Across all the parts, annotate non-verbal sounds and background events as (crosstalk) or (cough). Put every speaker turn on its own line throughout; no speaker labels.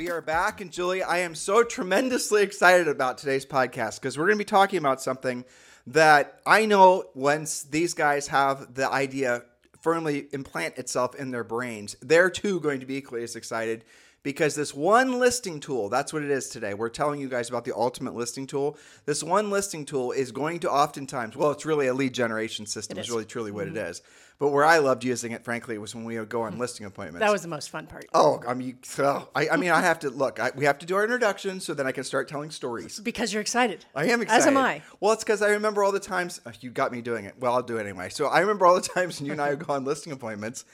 We are back, and Julie, I am so tremendously excited about today's podcast because we're going to be talking about something that I know once these guys have the idea firmly implant itself in their brains, they're too going to be equally as excited because this one listing tool, that's what it is today. We're telling you guys about the ultimate listing tool. This one listing tool is going to oftentimes, well, it's really a lead generation system, is. is really truly what mm-hmm. it is. But where I loved using it, frankly, was when we would go on mm-hmm. listing appointments.
That was the most fun part.
Oh, I mean, so, I, I mean, I have to look. I, we have to do our introduction so then I can start telling stories.
Because you're excited.
I am excited.
As am I.
Well, it's because I remember all the times oh, you got me doing it. Well, I'll do it anyway. So I remember all the (laughs) times when you and I would go on listing appointments,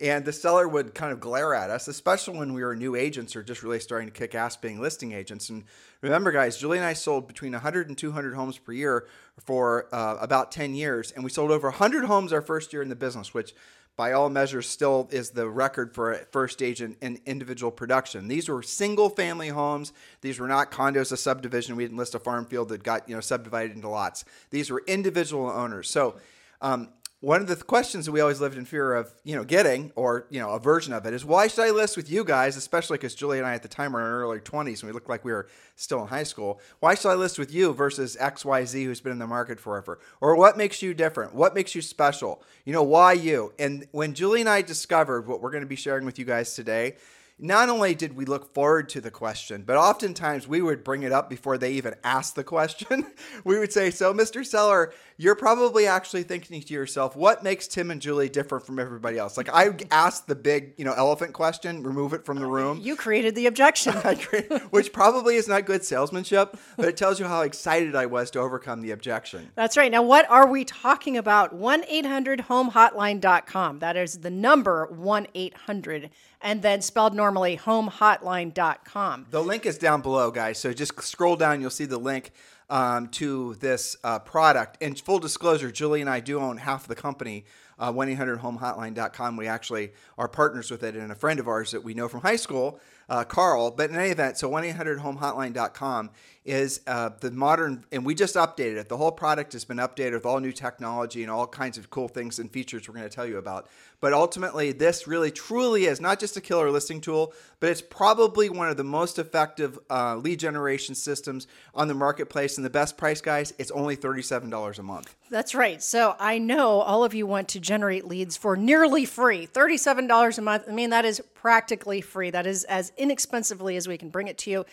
and the seller would kind of glare at us, especially when we were new agents or just really starting to kick ass being listing agents. And remember, guys, Julie and I sold between 100 and 200 homes per year for uh, about 10 years. And we sold over 100 homes our first year in the business, which by all measures still is the record for a first agent in individual production. These were single family homes. These were not condos, a subdivision. We didn't list a farm field that got you know subdivided into lots. These were individual owners. So um, one of the questions that we always lived in fear of, you know, getting or you know a version of it is why should I list with you guys, especially because Julie and I at the time were in our early 20s and we looked like we were still in high school. Why should I list with you versus X Y Z who's been in the market forever? Or what makes you different? What makes you special? You know, why you? And when Julie and I discovered what we're going to be sharing with you guys today not only did we look forward to the question, but oftentimes we would bring it up before they even asked the question. (laughs) we would say, So, Mr. Seller, you're probably actually thinking to yourself, what makes Tim and Julie different from everybody else? Like I asked the big, you know, elephant question, remove it from the uh, room.
You created the objection. (laughs)
which probably is not good salesmanship, but it tells you how excited I was to overcome the objection.
That's right. Now, what are we talking about? 1 800 homehotline.com. That is the number 1 800 and then spelled normally homehotline.com.
The link is down below, guys. So just scroll down, you'll see the link um, to this uh, product. And full disclosure, Julie and I do own half of the company, uh, 1-800-HOMEHOTLINE.com. We actually are partners with it, and a friend of ours that we know from high school, uh, Carl. But in any event, so 1-800-HOMEHOTLINE.com is uh, the modern, and we just updated it. The whole product has been updated with all new technology and all kinds of cool things and features we're going to tell you about. But ultimately, this really truly is not just a killer listing tool, but it's probably one of the most effective uh, lead generation systems on the marketplace. And the best price, guys, it's only $37 a month.
That's right. So I know all of you want to generate leads for nearly free $37 a month. I mean, that is practically free. That is as inexpensively as we can bring it to you.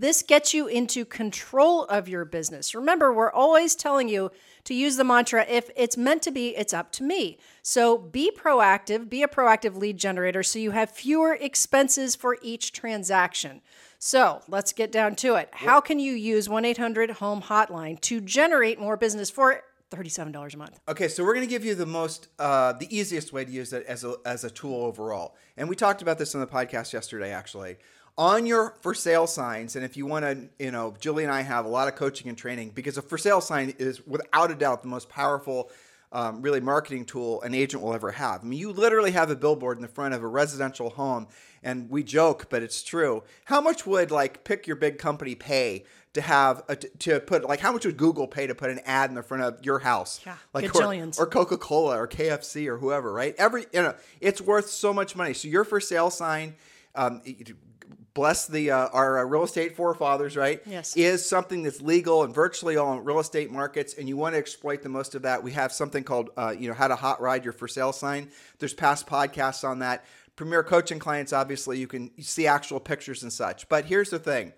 This gets you into control of your business. Remember, we're always telling you to use the mantra if it's meant to be, it's up to me. So be proactive, be a proactive lead generator so you have fewer expenses for each transaction. So let's get down to it. How can you use 1 800 Home Hotline to generate more business for $37 a month.
Okay, so we're going to give you the most, uh, the easiest way to use it as a, as a tool overall. And we talked about this on the podcast yesterday, actually on your for sale signs and if you want to you know julie and i have a lot of coaching and training because a for sale sign is without a doubt the most powerful um, really marketing tool an agent will ever have. I mean you literally have a billboard in the front of a residential home and we joke but it's true. How much would like pick your big company pay to have a, to put like how much would google pay to put an ad in the front of your house?
Yeah,
like
or,
or, coca-cola or kfc or whoever right? Every you know it's worth so much money. So your for sale sign um, bless the uh, our uh, real estate forefathers, right?
Yes.
Is something that's legal and virtually all real estate markets, and you want to exploit the most of that. We have something called, uh, you know, how to hot rod your for sale sign. There's past podcasts on that. Premier coaching clients, obviously, you can see actual pictures and such. But here's the thing.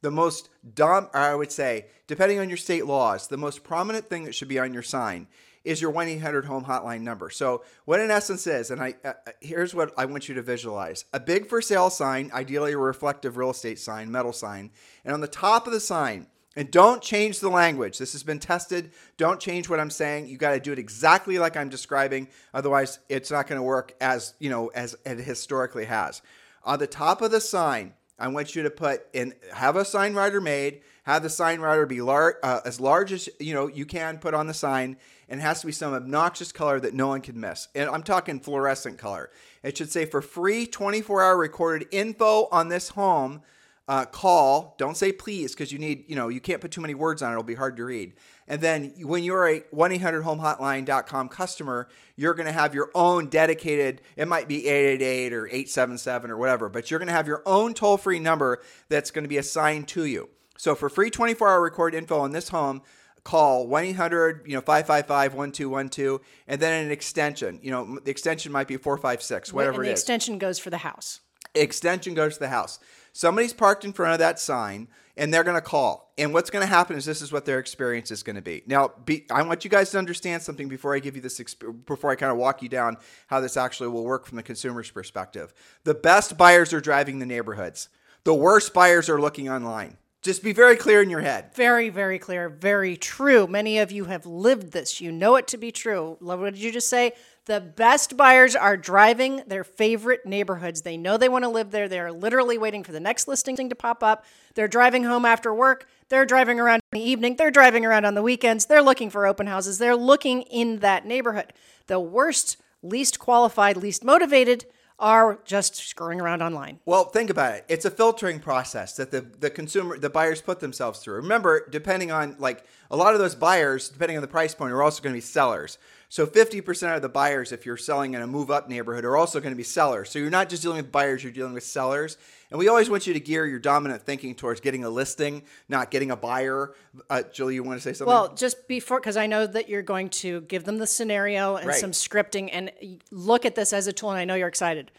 The most dumb, I would say, depending on your state laws, the most prominent thing that should be on your sign is your 1 800 home hotline number. So, what in essence is, and I uh, uh, here's what I want you to visualize a big for sale sign, ideally a reflective real estate sign, metal sign. And on the top of the sign, and don't change the language. This has been tested. Don't change what I'm saying. You got to do it exactly like I'm describing. Otherwise, it's not going to work as, you know, as it historically has. On the top of the sign, I want you to put in, have a sign rider made, have the sign rider be lar- uh, as large as you know you can put on the sign, and it has to be some obnoxious color that no one can miss. And I'm talking fluorescent color. It should say for free 24 hour recorded info on this home. Uh, call. Don't say please because you need, you know, you can't put too many words on it. It'll be hard to read. And then when you're a 1-800-HOME-HOTLINE.com customer, you're going to have your own dedicated, it might be 888 or 877 or whatever, but you're going to have your own toll free number that's going to be assigned to you. So for free 24 hour record info on this home, call 1-800 you know 555-1212 and then an extension you know the extension might be 456 whatever
and the
it is
extension goes for the house.
extension goes to the house. Somebody's parked in front of that sign and they're going to call. And what's going to happen is this is what their experience is going to be. Now, be, I want you guys to understand something before I give you this, exp- before I kind of walk you down how this actually will work from the consumer's perspective. The best buyers are driving the neighborhoods, the worst buyers are looking online. Just be very clear in your head.
Very, very clear, very true. Many of you have lived this. You know it to be true. What did you just say? The best buyers are driving their favorite neighborhoods. They know they want to live there. They're literally waiting for the next listing to pop up. They're driving home after work. They're driving around in the evening. They're driving around on the weekends. They're looking for open houses. They're looking in that neighborhood. The worst, least qualified, least motivated are just screwing around online.
Well, think about it. It's a filtering process that the, the consumer, the buyers put themselves through. Remember, depending on like a lot of those buyers, depending on the price point, are also going to be sellers. So 50% of the buyers, if you're selling in a move up neighborhood, are also going to be sellers. So you're not just dealing with buyers, you're dealing with sellers. And we always want you to gear your dominant thinking towards getting a listing, not getting a buyer. Uh, Julie, you want to say something?
Well, just before, because I know that you're going to give them the scenario and
Right.
some scripting and look at this as a tool, and I know you're excited.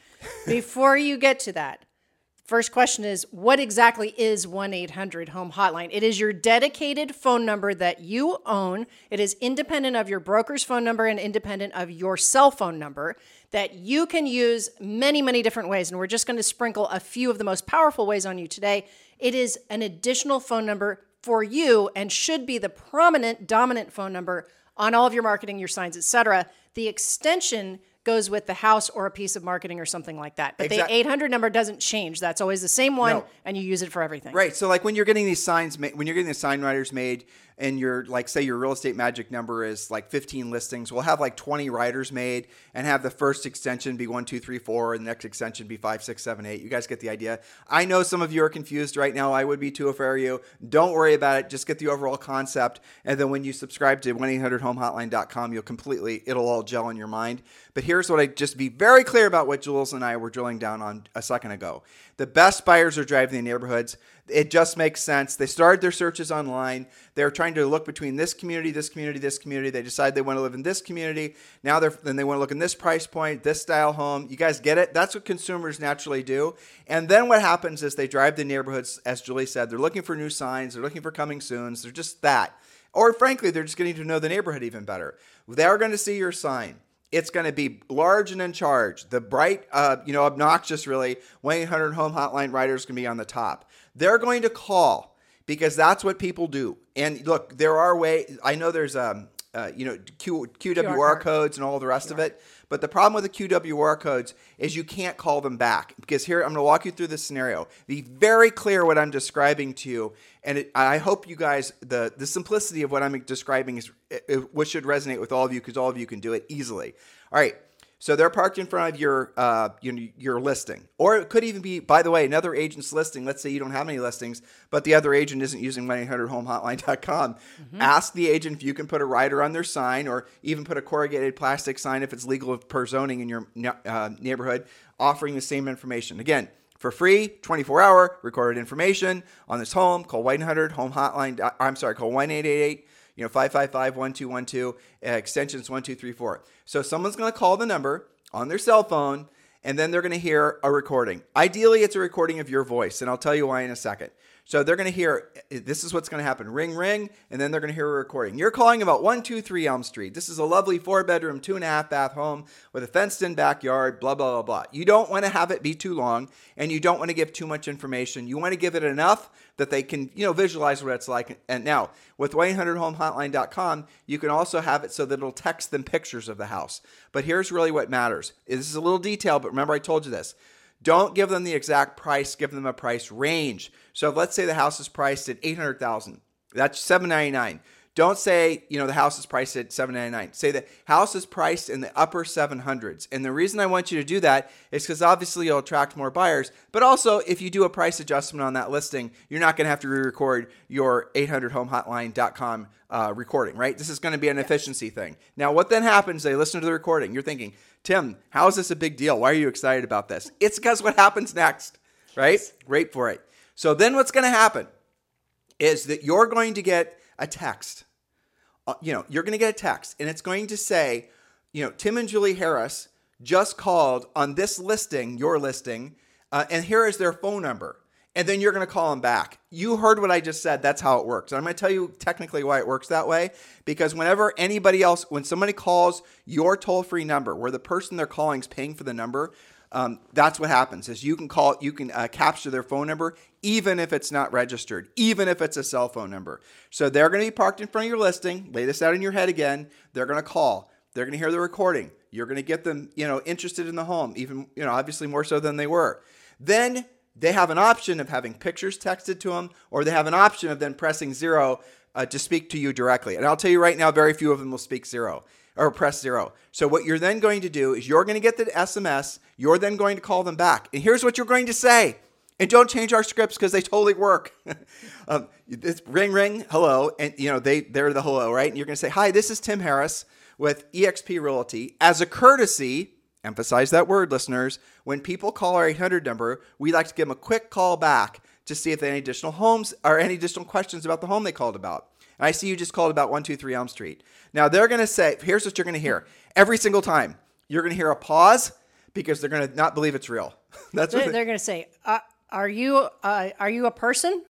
Before you get to that, first question is what exactly is 1 800 Home Hotline? It is your dedicated phone number that you own. It is independent of your broker's phone number and independent of your cell phone number that you can use many, many different ways. And we're just going to sprinkle a few of the most powerful ways on you today. It is an additional phone number for you and should be the prominent, dominant phone number on all of your marketing, your signs, etc. The extension goes with the house or a piece of marketing or something like that. But
Exact-
the 800 number doesn't change. That's always the same one,
No.
and you use it for everything.
Right. So like when you're getting these signs made, when you're getting the sign riders made and your like say your real estate magic number is like 15 listings, we'll have like 20 riders made and have the first extension be 1 2 3 4 and the next extension be 5 6 7 8 You guys get the idea. I know some of you are confused right now. I would be too if I were you. Don't worry about it. Just get the overall concept. And then when you subscribe to 1-800-HOMEHOTLINE.com, you'll completely it'll all gel in your mind. But here's what I just be very clear about what Jules and I were drilling down on a second ago. The best buyers are driving the neighborhoods. It just makes sense. They started their searches online. They're trying to look between this community, this community, this community. They decide they want to live in this community. Now they're then they want to look in this price point, this style home. You guys get it? That's what consumers naturally do. And then what happens is they drive the neighborhoods, as Julie said, they're looking for new signs, they're looking for coming soons. They're just that. Or frankly, they're just getting to know the neighborhood even better. They're going to see your sign. It's going to be large and in charge. The bright, uh, you know, obnoxious, really, 1 800 home hotline riders going to be on the top. They're going to call because that's what people do. And look, there are ways, I know there's, um, uh, you know, Q, QWR
code.
codes and all the rest of it. But the problem with the QWR codes is you can't call them back because here I'm going to walk you through this scenario. Be very clear what I'm describing to you, and it, I hope you guys the the simplicity of what I'm describing is it, it- what should resonate with all of you because all of you can do it easily. All right. So they're parked in front of your, uh, your your listing, or it could even be, by the way, another agent's listing. Let's say you don't have any listings, but the other agent isn't using 1-800-HOMEHOTLINE.com. Ask the agent if you can put a rider on their sign, or even put a corrugated plastic sign if it's legal per zoning in your uh, neighborhood, offering the same information. Again, for free, 24 hour recorded information on this home. Call 1-800 Home Hotline. I'm sorry, call 1 888 you know, 555-1212, uh, extensions 1234. So someone's going to call the number on their cell phone and then they're going to hear a recording. Ideally, it's a recording of your voice, and I'll tell you why in a second. So they're going to hear eh, this is what's going to happen ring, ring, and then they're going to hear a recording. You're calling about 123 Elm Street. This is a lovely four bedroom, two and a half bath home with a fenced in backyard, blah, blah, blah, blah. You don't want to have it be too long, and you don't want to give too much information. You want to give it enough that they can, you know, visualize what it's like. And now with 1-800-HOMEHOTLINE.com, you can also have it so that it'll text them pictures of the house. But here's really what matters. This is a little detail, but remember I told you this. Don't give them the exact price, give them a price range. So let's say the house is priced at 800,000. That's 799. Don't say, you know, the house is priced at 799. Say the house is priced in the upper 700s. And the reason I want you to do that is because obviously you'll attract more buyers. But also, if you do a price adjustment on that listing, you're not going to have to re-record your 800homehotline.com uh, recording, right? This is going to be an efficiency thing. Now, what then happens? They listen to the recording. You're thinking, Tim, how is this a big deal? Why are you excited about this? (laughs) It's because what happens next, right? Great for it. So then what's going to happen is that you're going to get a text. Uh, you know, you're going to get a text and it's going to say, you know, Tim and Julie Harris just called on this listing, your listing, uh, and here is their phone number. And then you're going to call them back. You heard what I just said. That's how it works. And I'm going to tell you technically why it works that way. Because whenever anybody else, when somebody calls your toll free number, where the person they're calling is paying for the number, um, that's what happens is you can call you can uh, capture their phone number even if it's not registered even if it's a cell phone number. So they're going to be parked in front of your listing lay this out in your head again they're going to call they're going to hear the recording you're going to get them you know interested in the home even you know obviously more so than they were. Then they have an option of having pictures texted to them or they have an option of then pressing zero uh, to speak to you directly. And i'll tell you right now very few of them will speak zero or press zero. So what you're then going to do is you're going to get the SMS. You're then going to call them back. And here's what you're going to say. And don't change our scripts because they totally work. (laughs) um, it's ring, ring, hello. And, you know, they, they're the hello, right? And you're going to say, hi, this is Tim Harris with eXp Realty. As a courtesy, emphasize that word, listeners, when people call our 800 number, we like to give them a quick call back to see if they have any additional homes or any additional questions about the home they called about. And I see you just called about 123 Elm Street. Now they're going to say, here's what you're going to hear every single time. You're going to hear a pause because they're going to not believe it's real. (laughs)
That's what they're, they, are going to say. Uh, are you uh, are you a person?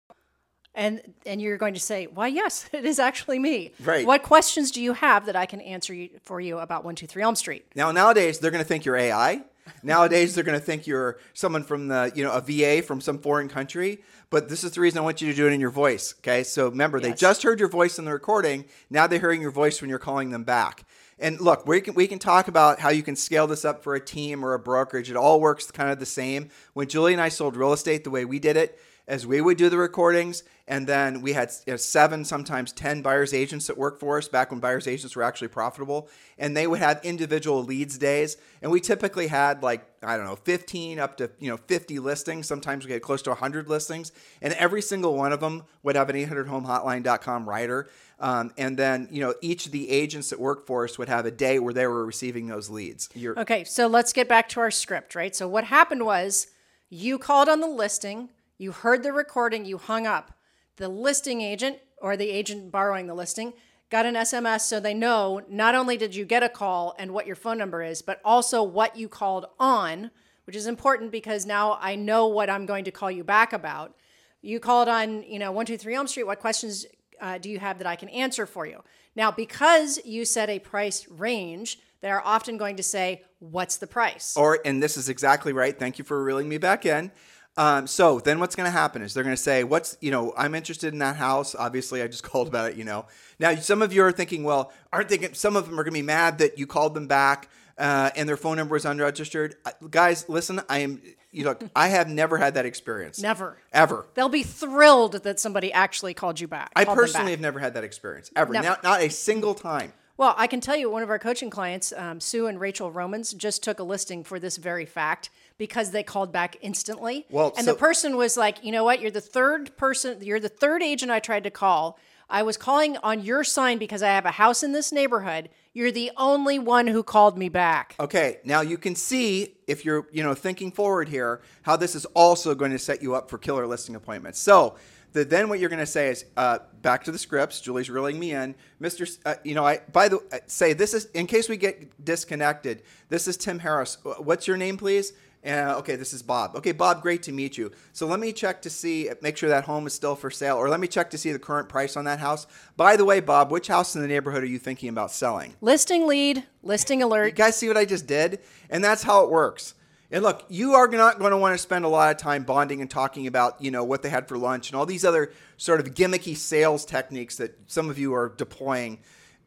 And and you're going to say, why yes, (laughs) it is actually me.
Right.
What questions do you have that I can answer you, for you about 123 Elm Street?
Now nowadays they're going to think you're AI. Nowadays, they're going to think you're someone from the, you know, a VA from some foreign country. But this is the reason I want you to do it in your voice. Okay. So remember, yes. they just heard your voice in the recording. Now they're hearing your voice when you're calling them back. And look, we can we can talk about how you can scale this up for a team or a brokerage. It all works kind of the same. When Julie and I sold real estate the way we did it, as we would do the recordings. And then we had you know, seven, sometimes 10 buyer's agents that worked for us back when buyer's agents were actually profitable. And they would have individual leads days. And we typically had like, I don't know, 15 up to, you know, 50 listings. Sometimes we get close to 100 listings. And every single one of them would have an 800homehotline.com rider. Um, and then, you know, each of the agents that work for us would have a day where they were receiving those leads.
You're- okay, so let's get back to our script, right? So what happened was you called on the listing you heard the recording, you hung up. The listing agent or the agent borrowing the listing got an SMS so they know not only did you get a call and what your phone number is, but also what you called on, which is important because now I know what I'm going to call you back about. You called on, you know, 123 Elm Street. What questions uh, do you have that I can answer for you? Now, because you set a price range, they are often going to say, What's the price?
Or, and this is exactly right. Thank you for reeling me back in. Um, so then what's going to happen is they're going to say, what's, you know, I'm interested in that house. Obviously, I just (laughs) called about it, you know. Now, some of you are thinking, well, aren't they, some of them are going to be mad that you called them back uh, and their phone number is unregistered. Uh, guys, listen, I am, you look, (laughs) I have never had that experience.
Never.
Ever.
They'll be thrilled that somebody actually called you back.
I personally have never had that experience. Ever. Not, not a single time.
Well, I can tell you, one of our coaching clients, um, Sue and Rachel Romans, just took a listing for this very fact because they called back instantly.
Well,
and
so-
the person was like, you know what? You're the third person, you're the third agent I tried to call. I was calling on your sign because I have a house in this neighborhood. You're the only one who called me back.
Okay, now you can see if you're, you know, thinking forward here, how this is also going to set you up for killer listing appointments. So, the, then what you're going to say is uh, back to the scripts. Julie's reeling me in, Mister. Uh, you know, I by the uh, say this is in case we get disconnected. This is Tim Harris. What's your name, please? Uh, okay, this is Bob. Okay, Bob, great to meet you. So let me check to see, make sure that home is still for sale, or let me check to see the current price on that house. By the way, Bob, which house in the neighborhood are you thinking about selling?
Listing lead, listing alert.
You guys see what I just did? And that's how it works. And look, you are not going to want to spend a lot of time bonding and talking about, you know, what they had for lunch and all these other sort of gimmicky sales techniques that some of you are deploying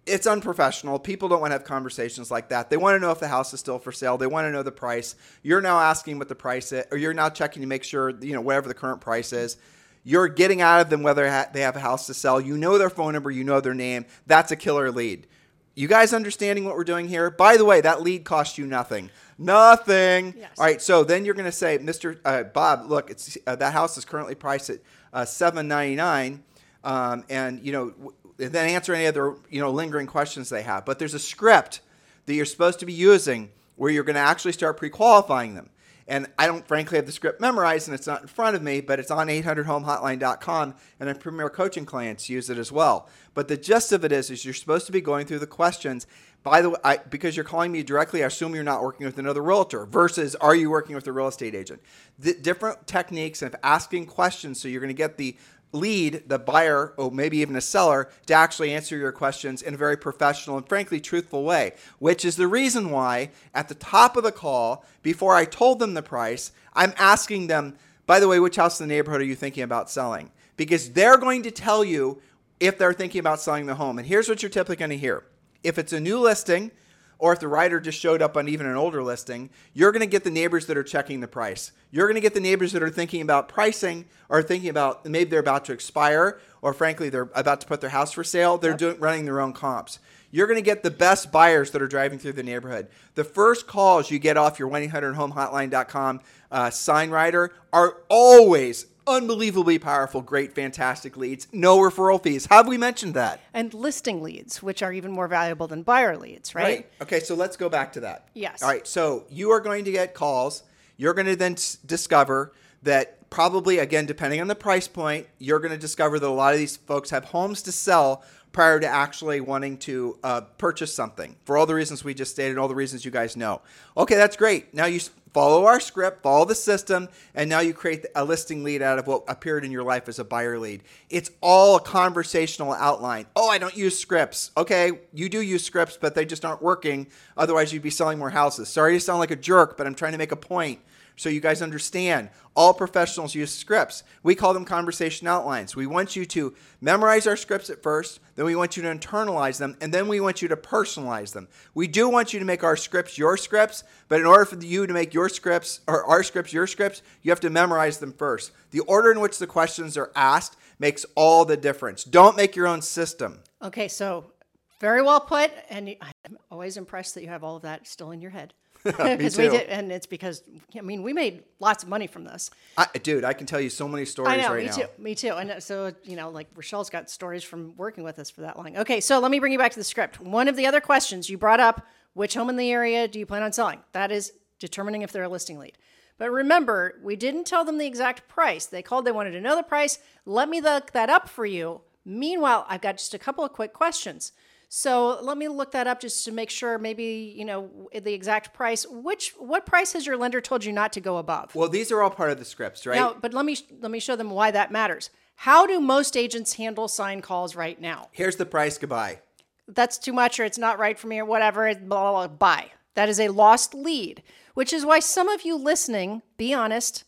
it's unprofessional. People don't want to have conversations like that. They want to know if the house is still for sale. They want to know the price. You're now asking what the price is, or you're now checking to make sure, you know, whatever the current price is. You're getting out of them whether they have a house to sell. You know their phone number, you know their name. That's a killer lead. You guys understanding what we're doing here? By the way, that lead costs you nothing. Nothing. Yes. All right. So then you're going to say, Mr. Uh, Bob, look, it's uh, that house is currently priced at uh, seven ninety nine, um, and you know, w- then answer any other you know lingering questions they have. But there's a script that you're supposed to be using where you're going to actually start pre-qualifying them. And I don't frankly have the script memorized and it's not in front of me, but it's on 800homehotline.com and our premier coaching clients use it as well. But the gist of it is, is you're supposed to be going through the questions. By the way, I, because you're calling me directly, I assume you're not working with another realtor versus are you working with a real estate agent? The different techniques of asking questions so you're going to get the lead the buyer or maybe even a seller to actually answer your questions in a very professional and frankly truthful way, which is the reason why at the top of the call, before I told them the price, I'm asking them, by the way, which house in the neighborhood are you thinking about selling? Because they're going to tell you if they're thinking about selling the home. And here's what you're typically going to hear. If it's a new listing, or if the rider just showed up on even an older listing, you're going to get the neighbors that are checking the price. You're going to get the neighbors that are thinking about pricing or thinking about maybe they're about to expire or frankly they're about to put their house for sale. They're yep. doing running their own comps. You're going to get the best buyers that are driving through the neighborhood. The first calls you get off your 1-800-HOME-HOTLINE.com uh, sign rider are always unbelievably powerful, great, fantastic leads. No referral fees. Have we mentioned that?
And listing leads, which are even more valuable than buyer leads, right? Right.
Okay, so let's go back to that.
Yes.
All right, so you are going to get calls. You're going to then discover that probably, again, depending on the price point, you're going to discover that a lot of these folks have homes to sell prior to actually wanting to uh, purchase something for all the reasons we just stated, all the reasons you guys know. Okay, that's great. Now you follow our script, follow the system, and now you create a listing lead out of what appeared in your life as a buyer lead. It's all a conversational outline. Oh, I don't use scripts. Okay, you do use scripts, but they just aren't working. Otherwise, you'd be selling more houses. Sorry to sound like a jerk, but I'm trying to make a point so you guys understand. All professionals use scripts. We call them conversation outlines. We want you to memorize our scripts at first, then we want you to internalize them, and then we want you to personalize them. We do want you to make our scripts your scripts, but in order for you to make your scripts or our scripts your scripts, you have to memorize them first. The order in which the questions are asked makes all the difference. Don't make your own system.
Okay, so very well put, and I'm always impressed that you have all of that still in your head.
Me (laughs) we
Did, and it's because I mean we made lots of money from this.
I, dude, I can tell you so many stories
I know,
right
me
now.
too. Me too. And uh, so you know, like Rochelle's got stories from working with us for that long. Okay, so let me bring you back to the script. One of the other questions you brought up: which home in the area do you plan on selling? That is determining if they're a listing lead. But remember, we didn't tell them the exact price. They called, they wanted to know the price. Let me look that up for you. Meanwhile, I've got just a couple of quick questions. So let me look that up just to make sure maybe, you know, the exact price. Which what price has your lender told you not to go above?
Well, these are all part of the scripts, right?
Now, but let me let me show them why that matters. How do most agents handle sign calls right now?
Here's the price, goodbye.
That's too much or it's not right for me or whatever, blah, blah, blah, buy. That is a lost lead, which is why some of you listening, be honest,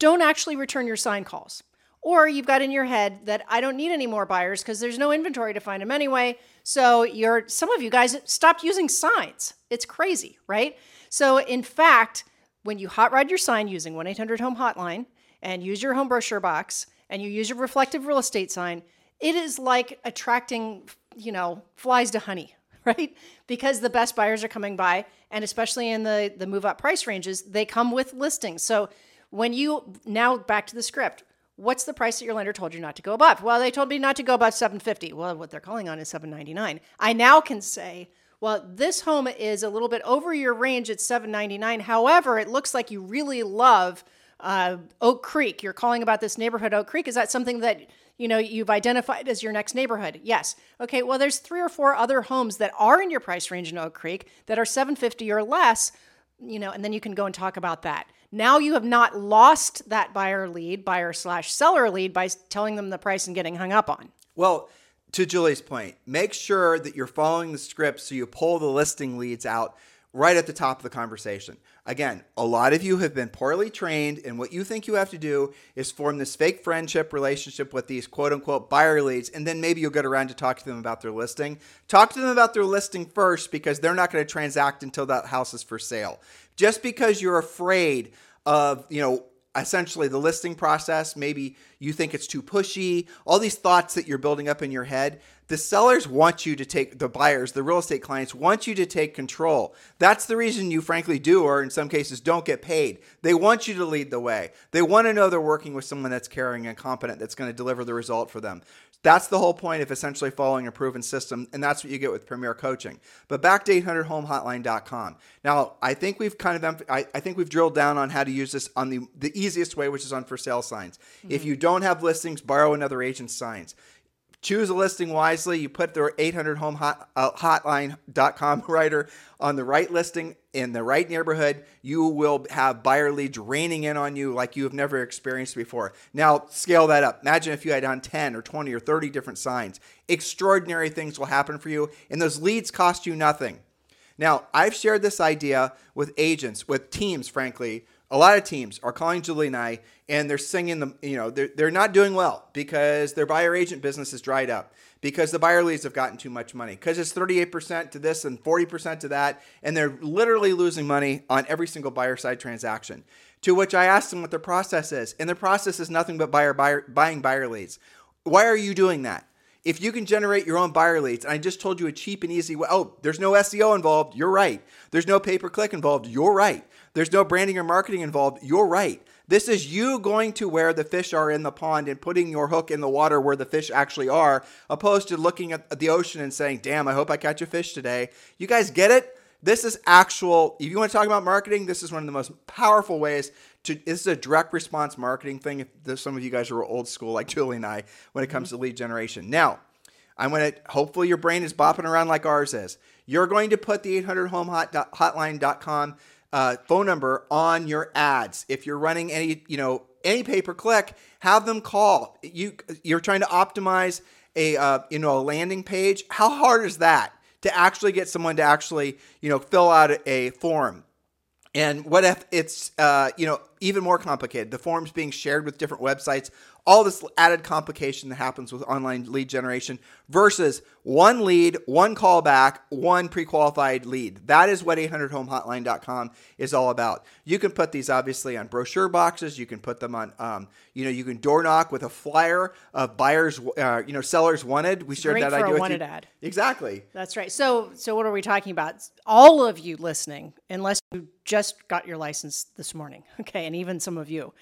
don't actually return your sign calls. Or you've got in your head that I don't need any more buyers because there's no inventory to find them anyway. So you're some of you guys stopped using signs. It's crazy, right? So in fact, when you hot rod your sign using 1-800 home hotline and use your home brochure box and you use your reflective real estate sign, it is like attracting, you know, flies to honey, (laughs) right? Because the best buyers are coming by and especially in the the move up price ranges, they come with listings. So when you now back to the script, what's the price that your lender told you not to go above? Well, they told me not to go above 750. Well, what they're calling on is 799. I now can say, well, this home is a little bit over your range at 799. However, it looks like you really love uh, Oak Creek. You're calling about this neighborhood, Oak Creek. Is that something that you know you've identified as your next neighborhood? Yes. Okay. Well, there's three or four other homes that are in your price range in Oak Creek that are 750 or less. You know, and then you can go and talk about that. Now you have not lost that buyer lead, buyer slash seller lead by telling them the price and getting hung up on.
Well, to Julie's point, make sure that you're following the script so you pull the listing leads out right at the top of the conversation. Again, a lot of you have been poorly trained, and what you think you have to do is form this fake friendship relationship with these quote unquote buyer leads, and then maybe you'll get around to talk to them about their listing. Talk to them about their listing first because they're not going to transact until that house is for sale. Just because you're afraid of, you know, essentially the listing process. Maybe you think it's too pushy, all these thoughts that you're building up in your head. The sellers want you to take, the buyers, the real estate clients want you to take control. That's the reason you frankly do, or in some cases don't get paid. They want you to lead the way. They want to know they're working with someone that's caring and competent that's going to deliver the result for them. That's the whole point of essentially following a proven system, and that's what you get with Premier Coaching. But back to 800homehotline.com. Now, I think we've kind of I, I think we've drilled down on how to use this on the the easiest way, which is on for sale signs. Mm-hmm. If you don't have listings, borrow another agent's signs. Choose a listing wisely. You put the 800 home hot, uh, hotline.com (laughs) rider on the right listing in the right neighborhood. You will have buyer leads raining in on you like you have never experienced before. Now, scale that up. Imagine if you had on 10 or 20 or 30 different signs. Extraordinary things will happen for you, and those leads cost you nothing. Now, I've shared this idea with agents, with teams, frankly, a lot of teams are calling Julie and I, and they're singing the, you know, they're, they're not doing well because their buyer agent business is dried up, because the buyer leads have gotten too much money, because it's 38% to this and 40% to that, and they're literally losing money on every single buyer side transaction. To which I asked them what their process is, and their process is nothing but buyer, buyer buying buyer leads. Why are you doing that? If you can generate your own buyer leads, and I just told you a cheap and easy way, oh, there's no SEO involved, you're right. There's no pay per click involved, you're right. There's no branding or marketing involved. You're right. This is you going to where the fish are in the pond and putting your hook in the water where the fish actually are, opposed to looking at the ocean and saying, damn, I hope I catch a fish today. You guys get it? This is actual, if you want to talk about marketing, this is one of the most powerful ways to, this is a direct response marketing thing. If some of you guys are old school like Julie and I when it comes to lead generation. Now, I'm going to, hopefully your brain is bopping around like ours is. You're going to put the 800homehotline.com uh, phone number on your ads. If you're running any, you know, any pay per click, have them call. You you're trying to optimize a uh, you know a landing page. How hard is that to actually get someone to actually you know fill out a form? And what if it's uh, you know even more complicated? The forms being shared with different websites, all this added complication that happens with online lead generation versus one lead, one callback, one pre-qualified lead. That is what 800homehotline.com is all about. You can put these obviously on brochure boxes. You can put them on, um, you know, you can door knock with a flyer of buyers, uh, you know, sellers wanted. We shared
Great
that
for
idea
a
with
wanted
you.
ad.
Exactly.
That's right. So, so what are we talking about? All of you listening, unless you just got your license this morning, (laughs) okay, and even some of you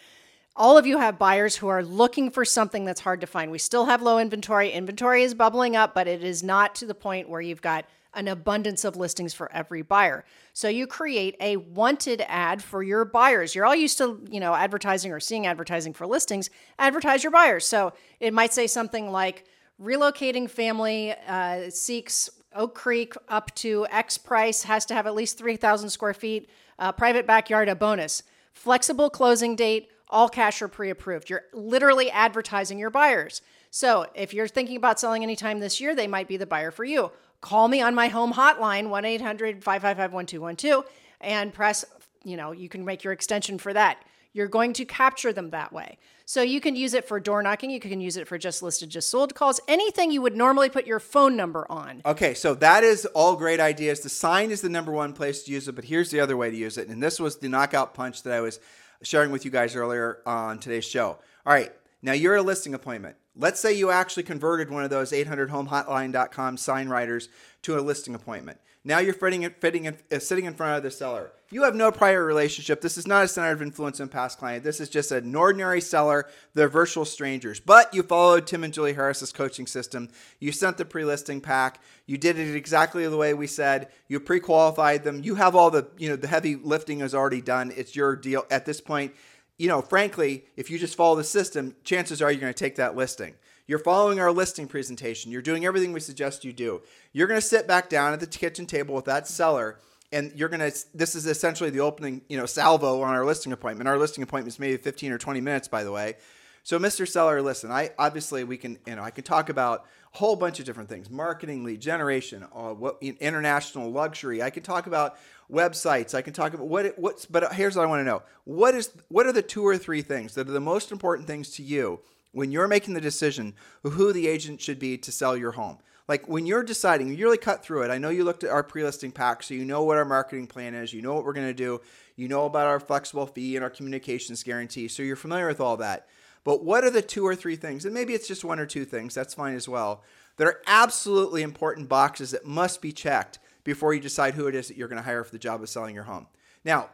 all of you have buyers who are looking for something that's hard to find. We still have low inventory. Inventory is bubbling up, but it is not to the point where you've got an abundance of listings for every buyer. So you create a wanted ad for your buyers. You're all used to, you know, advertising or seeing advertising for listings. Advertise your buyers. So it might say something like relocating family uh, seeks Oak Creek up to X price, has to have at least 3,000 square feet, uh, private backyard, a bonus, flexible closing date, all cash or pre approved. You're literally advertising your buyers. So if you're thinking about selling anytime this year, they might be the buyer for you. Call me on my home hotline, 1 800 555 1212, and press, you know, you can make your extension for that. You're going to capture them that way. So you can use it for door knocking. You can use it for just listed, just sold calls, anything you would normally put your phone number on.
Okay, so that is all great ideas. The sign is the number one place to use it, but here's the other way to use it. And this was the knockout punch that I was sharing with you guys earlier on today's show. All right, now you're at a listing appointment. Let's say you actually converted one of those 800homehotline.com sign riders to a listing appointment. Now you're fitting, fitting, uh, sitting in front of the seller. You have no prior relationship. This is not a center of influence and past client. This is just an ordinary seller. They're virtual strangers. But you followed Tim and Julie Harris's coaching system. You sent the pre-listing pack. You did it exactly the way we said. You pre-qualified them. You have all the, you know, the heavy lifting is already done. It's your deal at this point. You know, frankly, if you just follow the system, chances are you're going to take that listing. You're following our listing presentation. You're doing everything we suggest you do. You're going to sit back down at the kitchen table with that seller and you're going to this is essentially the opening, you know, salvo on our listing appointment. Our listing appointment is maybe 15 or 20 minutes by the way. So, Mr. Seller, listen, I obviously we can, you know, I can talk about a whole bunch of different things: marketing, lead generation, uh, what international luxury. I can talk about websites. I can talk about what it, what's. But here's what I want to know: what is what are the two or three things that are the most important things to you when you're making the decision who the agent should be to sell your home? Like when you're deciding, you really cut through it. I know you looked at our pre-listing pack, so you know what our marketing plan is. You know what we're going to do. You know about our flexible fee and our communications guarantee. So you're familiar with all that. But what are the two or three things, and maybe it's just one or two things, that's fine as well, that are absolutely important boxes that must be checked before you decide who it is that you're going to hire for the job of selling your home. Now,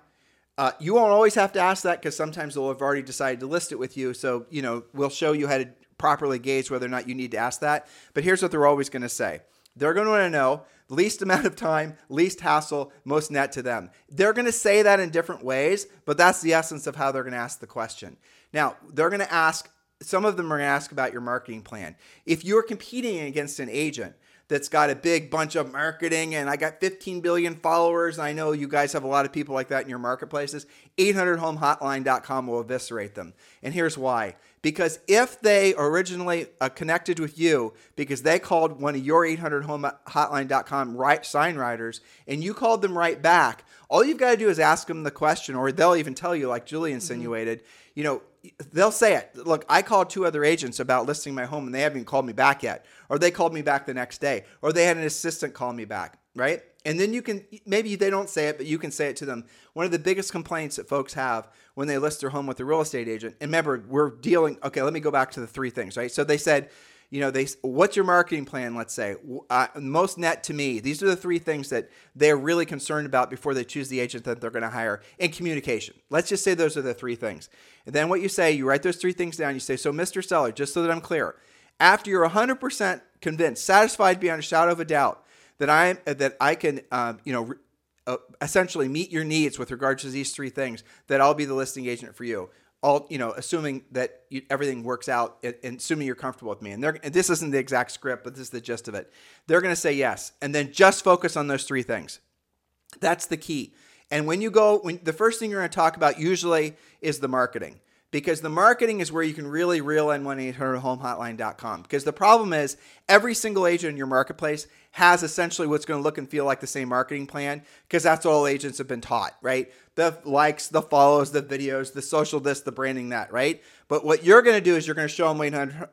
uh, you won't always have to ask that because sometimes they'll have already decided to list it with you. So, you know, we'll show you how to properly gauge whether or not you need to ask that. But here's what they're always going to say they're going to want to know least amount of time, least hassle, most net to them. They're going to say that in different ways, but that's the essence of how they're going to ask the question. Now, they're going to ask, some of them are going to ask about your marketing plan. If you're competing against an agent, that's got a big bunch of marketing and I got 15 billion followers. I know you guys have a lot of people like that in your marketplaces. 800homehotline.com will eviscerate them. And here's why. Because if they originally uh, connected with you because they called one of your 800homehotline.com right sign riders and you called them right back, all you've got to do is ask them the question or they'll even tell you like Julie insinuated, mm-hmm. you know, they'll say it. Look, I called two other agents about listing my home and they haven't even called me back yet. Or they called me back the next day. Or they had an assistant call me back, right? And then you can, maybe they don't say it, but you can say it to them. One of the biggest complaints that folks have when they list their home with a real estate agent, and remember, we're dealing, okay, let me go back to the three things, right? So they said, you know, they what's your marketing plan? Let's say uh, most net to me. These are the three things that they're really concerned about before they choose the agent that they're going to hire. And communication. Let's just say those are the three things. And then what you say, you write those three things down. You say, so Mr. Seller, just so that I'm clear, after you're 100% convinced, satisfied beyond a shadow of a doubt that I that I can, um, you know. Uh, essentially meet your needs with regards to these three things that I'll be the listing agent for you all you know assuming that you, everything works out and, assuming you're comfortable with me. And, they're, and this isn't the exact script but this is the gist of it. They're going to say yes and then just focus on those three things. That's the key. And when you go when the first thing you're going to talk about usually is the marketing because the marketing is where you can really reel in 1-800-HOME-HOTLINE.com. Because the problem is every single agent in your marketplace has essentially what's going to look and feel like the same marketing plan because that's all agents have been taught, right? The likes, the follows, the videos, the social this, the branding that, right? But what you're going to do is you're going to show them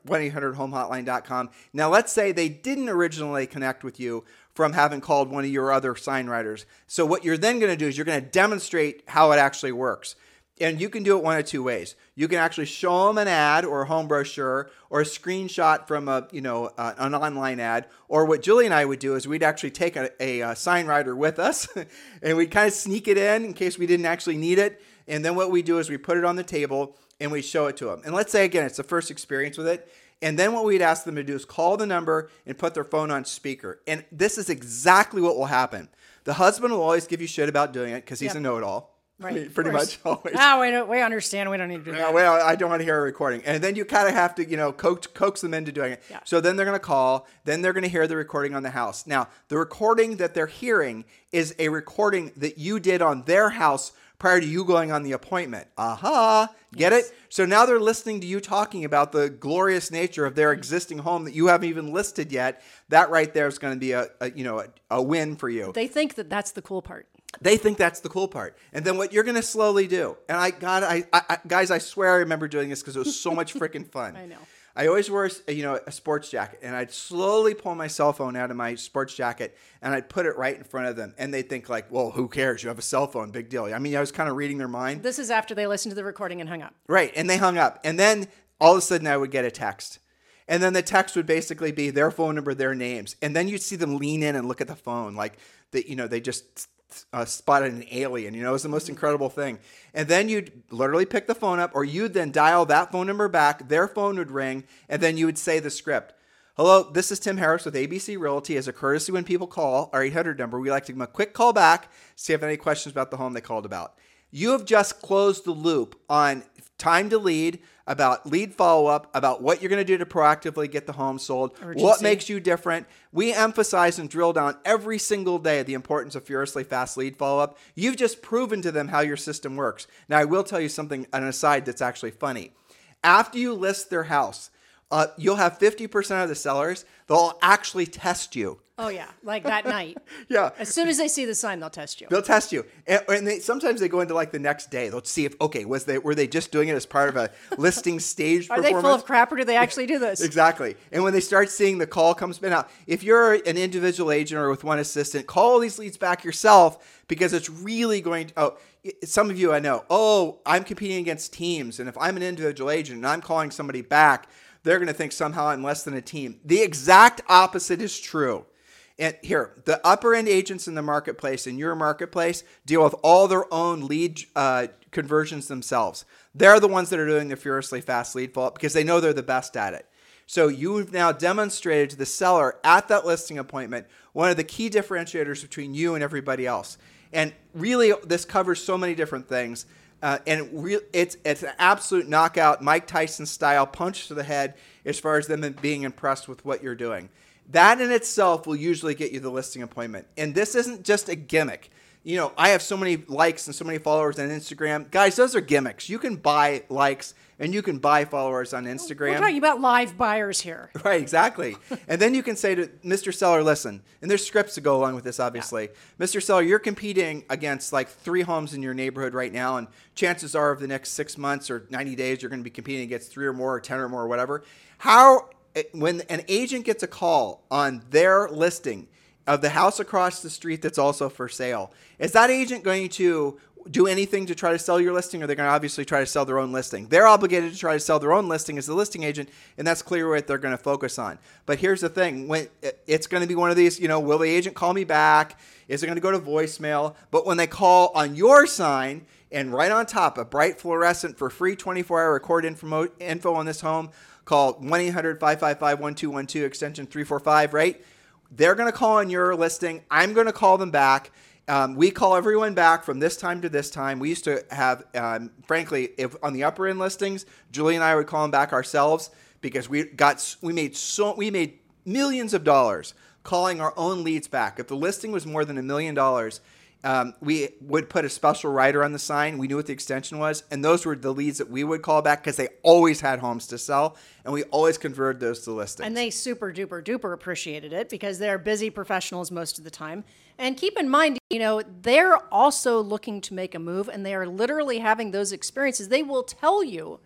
1-800-HOME-HOTLINE.com. Now, let's say they didn't originally connect with you from having called one of your other sign riders. So what you're then going to do is you're going to demonstrate how it actually works and you can do it one of two ways. You can actually show them an ad or a home brochure or a screenshot from a you know uh, an online ad. Or what Julie and I would do is we'd actually take a, a, a sign rider with us, (laughs) and we'd kind of sneak it in in case we didn't actually need it. And then what we do is we put it on the table and we show it to them. And let's say again it's the first experience with it. And then what we'd ask them to do is call the number and put their phone on speaker. And this is exactly what will happen. The husband will always give you shit about doing it because he's yep. a know-it-all.
Right,
pretty much (laughs) always.
Ah, we don't. We understand. We don't need to do that.
Well, I don't want to hear a recording, and then you kind of have to, you know, coax, coax them into doing it. Yeah. So then they're going to call. Then they're going to hear the recording on the house. Now, the recording that they're hearing is a recording that you did on their house prior to you going on the appointment. Aha, uh-huh. get yes. it? So now they're listening to you talking about the glorious nature of their existing home that you haven't even listed yet. That right there is going to be a, a you know a, a win for you.
They think that that's the cool part.
They think that's the cool part. And then what you're going to slowly do, and I, God, I, I guys, I swear I remember doing this because it was so much freaking fun. (laughs)
I know.
I always wore, a, you know, a sports jacket, and I'd slowly pull my cell phone out of my sports jacket, and I'd put it right in front of them, and they'd think like, "Well, who cares? You have a cell phone, big deal." I mean, I was kind of reading their mind.
This is after they listened to the recording and hung up.
Right, and they hung up, and then all of a sudden I would get a text, and then the text would basically be their phone number, their names, and then you'd see them lean in and look at the phone, like that, you know, they just uh, spotted an alien. You know, it was the most incredible thing. And then you'd literally pick the phone up, or you'd then dial that phone number back. Their phone would ring, and then you would say the script. Hello, this is Tim Harris with ABC Realty. As a courtesy, when people call our 800 number, we like to give them a quick call back, see if they have any questions about the home they called about. You have just closed the loop on time to lead, about lead follow up, about what you're going to do to proactively get the home sold, Urgency. what makes you different. We emphasize and drill down every single day the importance of furiously fast lead follow up. You've just proven to them how your system works. Now, I will tell you something, an aside that's actually funny. After you list their house, uh, you'll have 50% of the sellers, they'll actually test you.
Oh yeah, like that night. (laughs)
Yeah.
As soon as they see the sign, they'll test you.
They'll test you, and, and they, sometimes they go into like the next day. They'll see if okay, was they were they just doing it as part of a listing (laughs) stage?
Are they full of crap, or do they actually do this?
Exactly. And when they start seeing the call comes in out, if you're an individual agent or with one assistant, call all these leads back yourself because it's really going to. Oh, some of you I know. Oh, I'm competing against teams, and if I'm an individual agent and I'm calling somebody back, they're going to think somehow I'm less than a team. The exact opposite is true. And here, the upper end agents in the marketplace, in your marketplace, deal with all their own lead uh, conversions themselves. They're the ones that are doing the furiously fast lead follow because they know they're the best at it. So you've now demonstrated to the seller at that listing appointment one of the key differentiators between you and everybody else. And really, this covers so many different things. Uh, and re- it's it's an absolute knockout, Mike Tyson style punch to the head as far as them being impressed with what you're doing. That in itself will usually get you the listing appointment. And this isn't just a gimmick. You know, I have so many likes and so many followers on Instagram. Guys, those are gimmicks. You can buy likes and you can buy followers on Instagram.
We're talking about live buyers here. (laughs)
Right, exactly. and then you can say to Mr. Seller, listen, and there's scripts to go along with this, obviously. Yeah. Mr. Seller, you're competing against like three homes in your neighborhood right now, and chances are, over the next six months or 90 days, you're going to be competing against three or more, or 10 or more, or whatever. How when an agent gets a call on their listing of the house across the street that's also for sale, is that agent going to do anything to try to sell your listing, or they're going to obviously try to sell their own listing? They're obligated to try to sell their own listing as the listing agent, and that's clearly what they're going to focus on. But here's the thing: when it's going to be one of these, you know, will the agent call me back? Is it going to go to voicemail? But when they call on your sign, and right on top, a bright fluorescent for free 24-hour record info, info on this home Call 1 800 555 1212, extension 345, right? They're going to call on your listing. I'm going to call them back. Um, we call everyone back from this time to this time. We used to have, um, frankly, if on the upper end listings, Julie and I would call them back ourselves because we got we made so we made millions of dollars calling our own leads back. If the listing was more than a million dollars, um, we would put a special rider on the sign. We knew what the extension was, and those were the leads that we would call back because they always had homes to sell, and we always converted those to listings.
And they super duper duper appreciated it because they're busy professionals most of the time. And keep in mind, you know, they're also looking to make a move, and they are literally having those experiences. They will tell you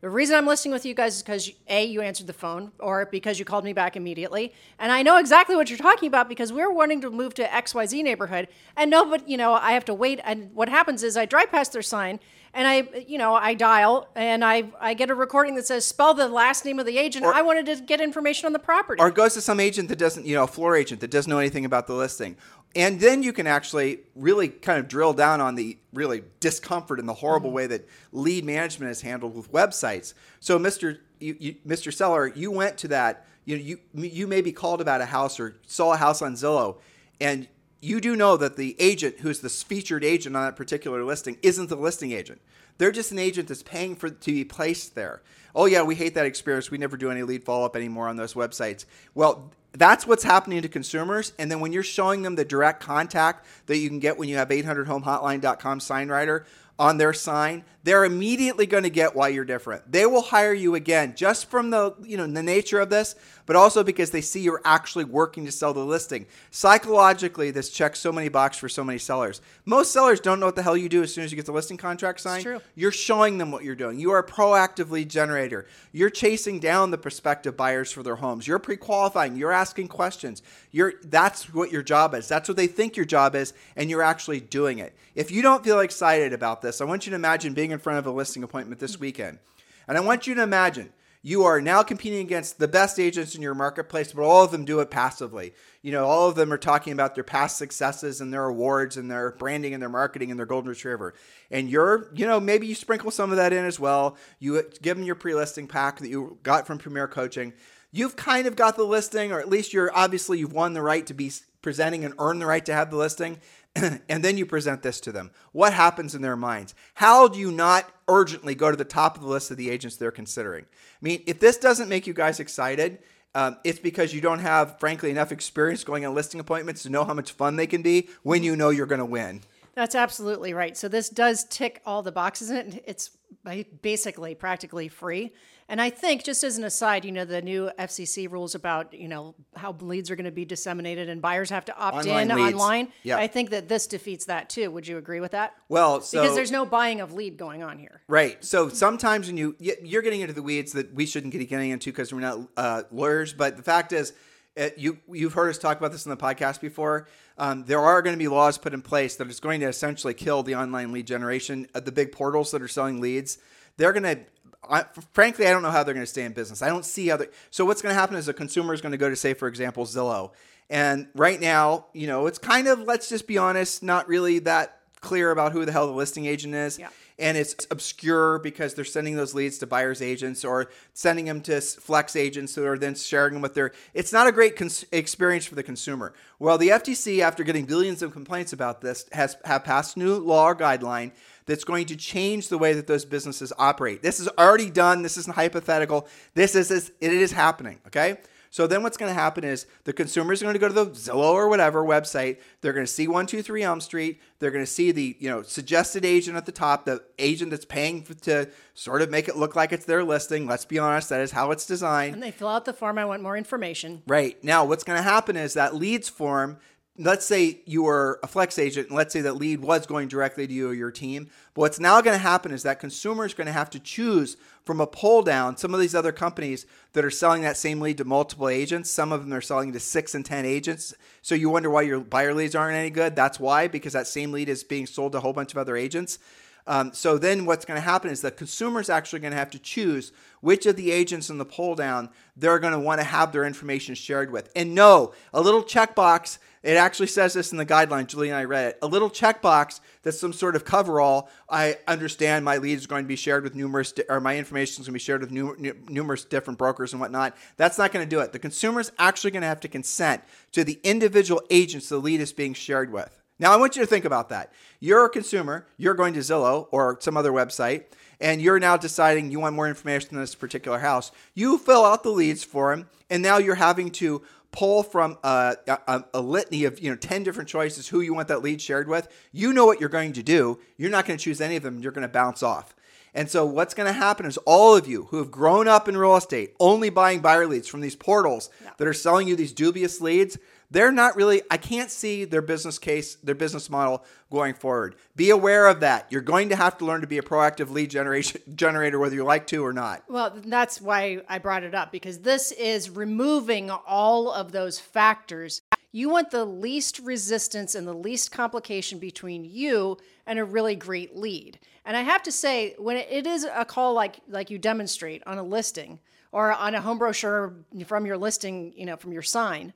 the reason I'm listening with you guys is because A, you answered the phone, or because you called me back immediately. And I know exactly what you're talking about because we're wanting to move to XYZ neighborhood. And no, but, you know, I have to wait. And what happens is I drive past their sign and I, you know, I dial and I, I get a recording that says spell the last name of the agent. Or, I wanted to get information on the property.
Or it goes to some agent that doesn't, you know, a floor agent that doesn't know anything about the listing. And then you can actually really kind of drill down on the really discomfort and the horrible mm-hmm. way that lead management is handled with websites. So, Mr. You, you, Mr. Seller, you went to that. You know, you you maybe called about a house or saw a house on Zillow, and you do know that the agent who's the featured agent on that particular listing isn't the listing agent. They're just an agent that's paying for to be placed there. Oh yeah, we hate that experience. We never do any lead follow up anymore on those websites. Well, that's what's happening to consumers. And then when you're showing them the direct contact that you can get when you have 800homehotline.com sign rider on their sign, they're immediately going to get why you're different. They will hire you again just from the, you know, the nature of this, but also because they see you're actually working to sell the listing. Psychologically, this checks so many boxes for so many sellers. Most sellers don't know what the hell you do as soon as you get the listing contract signed. You're showing them what you're doing. You are a proactive lead generator. You're chasing down the prospective buyers for their homes. You're pre-qualifying. You're asking questions. You're that's what your job is. That's what they think your job is, and you're actually doing it. If you don't feel excited about this, I want you to imagine being in front of a listing appointment this weekend. And I want you to imagine you are now competing against the best agents in your marketplace, but all of them do it passively. You know, all of them are talking about their past successes and their awards and their branding and their marketing and their golden retriever. And you're, you know, maybe you sprinkle some of that in as well. You give them your pre-listing pack that you got from Premier Coaching. You've kind of got the listing, or at least you're obviously you've won the right to be presenting and earn the right to have the listing. (clears throat) and then you present this to them. What happens in their minds? How do you not urgently go to the top of the list of the agents they're considering? I mean, if this doesn't make you guys excited, um, it's because you don't have, frankly, enough experience going on listing appointments to know how much fun they can be when you know you're going to win.
That's absolutely right. So this does tick all the boxes, and it's basically practically free. And I think, just as an aside, you know, the new FCC rules about you know how leads are going to be disseminated and buyers have to opt
Online
in
leads.
online.
Yeah.
I think that this defeats that too. Would you agree with that?
Well, so
because there's no buying of lead going on here.
Right. So sometimes when you, you're getting into the weeds that we shouldn't be getting into because we're not uh, lawyers, but the fact is, uh you you've heard us talk about this in the podcast before. Um, there are going to be laws put in place that is going to essentially kill the online lead generation. Uh, the big portals that are selling leads, they're going to. I, frankly, I don't know how they're going to stay in business. I don't see other. So what's going to happen is a consumer is going to go to, say, for example, Zillow, and right now, you know, it's kind of let's just be honest, not really that clear about who the hell the listing agent is
Yeah.
and it's obscure because they're sending those leads to buyers agents or sending them to flex agents who are then sharing them with their it's not a great cons- experience for the consumer well the ftc after getting billions of complaints about this has have passed a new law or guideline that's going to change the way that those businesses operate this is already done this isn't hypothetical this is, is it is happening okay so then what's going to happen is the consumer is going to go to the Zillow or whatever website. They're going to see 123 Elm Street. They're going to see the, you know, suggested agent at the top, the agent that's paying to sort of make it look like it's their listing. Let's be honest, that is how it's designed.
And they fill out the form. I want more information.
Right. Now, what's going to happen is that leads form, let's say you were a flex agent, and let's say that lead was going directly to you or your team. But what's now going to happen is that consumers are going to have to choose from a pull down some of these other companies that are selling that same lead to multiple agents. Some of them are selling to six and 10 agents. So you wonder why your buyer leads aren't any good. That's why, because that same lead is being sold to a whole bunch of other agents. Um, so then what's going to happen is the consumer's actually going to have to choose which of the agents in the pull down they're going to want to have their information shared with. And no, a little checkbox, it actually says this in the guideline, Julie and I read it, a little checkbox that's some sort of coverall. I understand my lead is going to be shared with numerous, di- or my information is going to be shared with nu- nu- numerous different brokers and whatnot. That's not going to do it. The consumer's actually going to have to consent to the individual agents the lead is being shared with. Now, I want you to think about that. You're a consumer, you're going to Zillow or some other website, and you're now deciding you want more information on this particular house. You fill out the leads for them, and now you're having to pull from a, a, a litany of you know 10 different choices who you want that lead shared with. You know what you're going to do. You're not going to choose any of them, you're going to bounce off. And so what's going to happen is all of you who have grown up in real estate, only buying buyer leads from these portals that are selling you these dubious leads, they're not really I can't see their business case, their business model going forward. Be aware of that. You're going to have to learn to be a proactive lead generation (laughs) generator whether you like to or not.
Well, that's why I brought it up because this is removing all of those factors. You want the least resistance and the least complication between you and a really great lead. And I have to say, when it is a call like like you demonstrate on a listing or on a home brochure from your listing, you know, from your sign,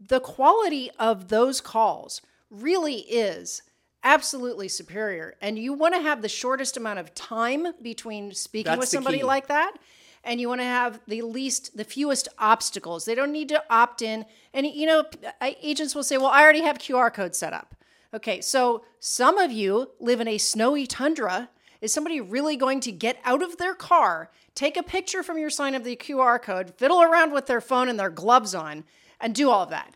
the quality of those calls really is absolutely superior. And you want to have the shortest amount of time between speaking
That's
with somebody like that. And you want to have the least, the fewest obstacles. They don't need to opt in. And, you know, agents will say, well, I already have QR code set up. Okay, so some of you live in a snowy tundra. Is somebody really going to get out of their car, take a picture from your sign of the QR code, fiddle around with their phone and their gloves on, and do all of that?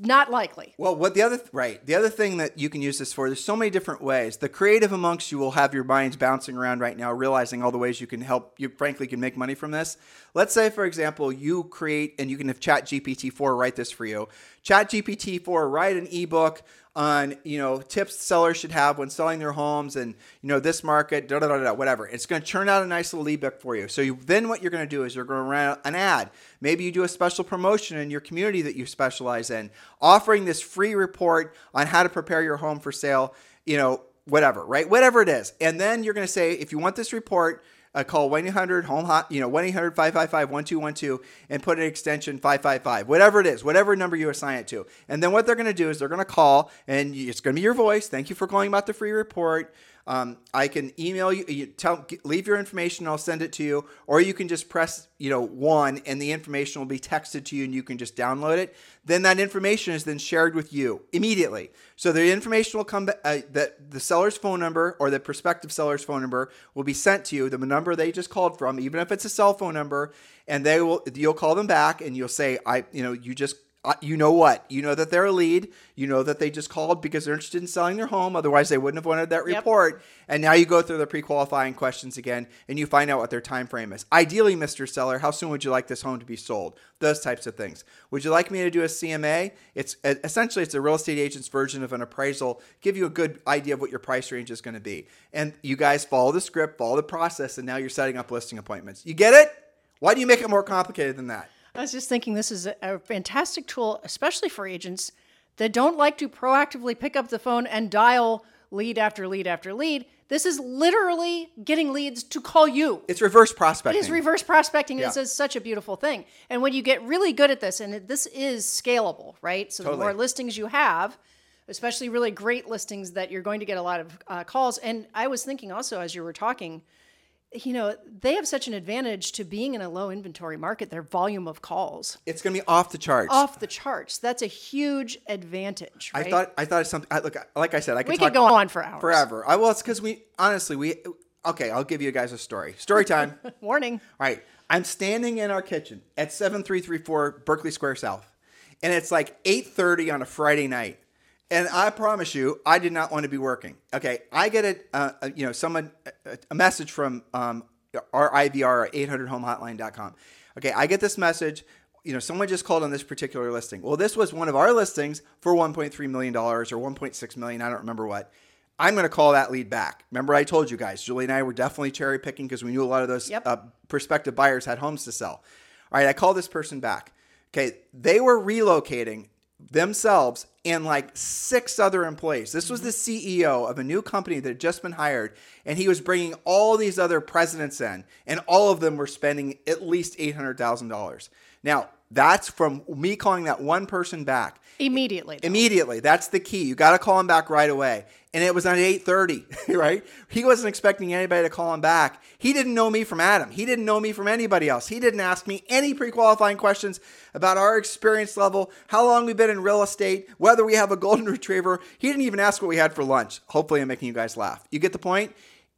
Not likely.
Well, what the other right, the other thing that you can use this for, there's so many different ways. The creative amongst you will have your minds bouncing around right now, realizing all the ways you can help. You frankly can make money from this. Let's say, for example, you create and you can have Chat GPT-4 write this for you. Chat GPT-4 write an ebook on you know tips sellers should have when selling their homes and you know this market da da da da whatever. It's going to turn out a nice little ebook for you. So you, then what you're going to do is you're going to run an ad. Maybe you do a special promotion in your community that you specialize in offering this free report on how to prepare your home for sale you know whatever right? Whatever it is. And then you're going to say if you want this report uh, call 1-800 home hot you know 1-800-555-1212 and put an extension 555 whatever it is whatever number you assign it to. And then what they're going to do is they're going to call and it's going to be your voice. Thank you for calling about the free report um, I can email you, you tell, leave your information, I'll send it to you, or you can just press, you know, one and the information will be texted to you and you can just download it. Then that information is then shared with you immediately. So the information will come, ba- uh, that the seller's phone number or the prospective seller's phone number will be sent to you, the number they just called from, even if it's a cell phone number, and they will, you'll call them back and you'll say, I, you know, you just uh, you know what? You know that they're a lead. You know that they just called because they're interested in selling their home. Otherwise, they wouldn't have wanted that
Yep.
report. And now you go through the pre-qualifying questions again, and you find out what their time frame is. Ideally, Mr. Seller, how soon would you like this home to be sold? Those types of things. Would you like me to do a CMA? It's essentially it's a real estate agent's version of an appraisal. Give you a good idea of what your price range is going to be. And you guys follow the script, follow the process, and now you're setting up listing appointments. You get it? Why do you make it more complicated than that?
I was just thinking this is a, a fantastic tool, especially for agents that don't like to proactively pick up the phone and dial lead after lead after lead. This is literally getting leads to call you.
It's reverse prospecting.
It is reverse prospecting.
Yeah.
This is such a beautiful thing. And when you get really good at this, and this is scalable, right? So the more listings you have, especially really great listings that you're going to get a lot of uh, calls. And I was thinking also as you were talking, you know, they have such an advantage to being in a low inventory market, their volume of calls
It's going to be off the charts.
off the charts. That's a huge advantage,
I thought I thought it's something. I, look, like I said, I could
we
talk
could go on for hours.
forever. I well, it's because we honestly we. Okay, I'll give you guys a story. Story time. (laughs) All
Warning.
right, I'm standing in our kitchen at 7334 Berkeley Square South, and it's like 8:30 on a Friday night. And I promise you, I did not want to be working. Okay, I get a, uh, a you know someone a, message from um, our IVR 800homehotline.com. Okay, I get this message. You know, someone just called on this particular listing. Well, this was one of our listings for 1.3 million dollars or 1.6 million. I don't remember what. I'm going to call that lead back. Remember, I told you guys, Julie and I were definitely cherry picking because we knew a lot of those
Yep.
uh, prospective buyers had homes to sell. All right, I call this person back. Okay, they were relocating themselves and like six other employees. This was the CEO of a new company that had just been hired, and he was bringing all these other presidents in, and all of them were spending at least $800,000. Now, that's from me calling that one person back.
Immediately. though.
Immediately. That's the key. You got to call him back right away. And it was at 8:30, (laughs) right? He wasn't expecting anybody to call him back. He didn't know me from Adam. He didn't know me from anybody else. He didn't ask me any pre-qualifying questions about our experience level, how long we've been in real estate, whether we have a golden (laughs) retriever. He didn't even ask what we had for lunch. Hopefully I'm making you guys laugh. You get the point?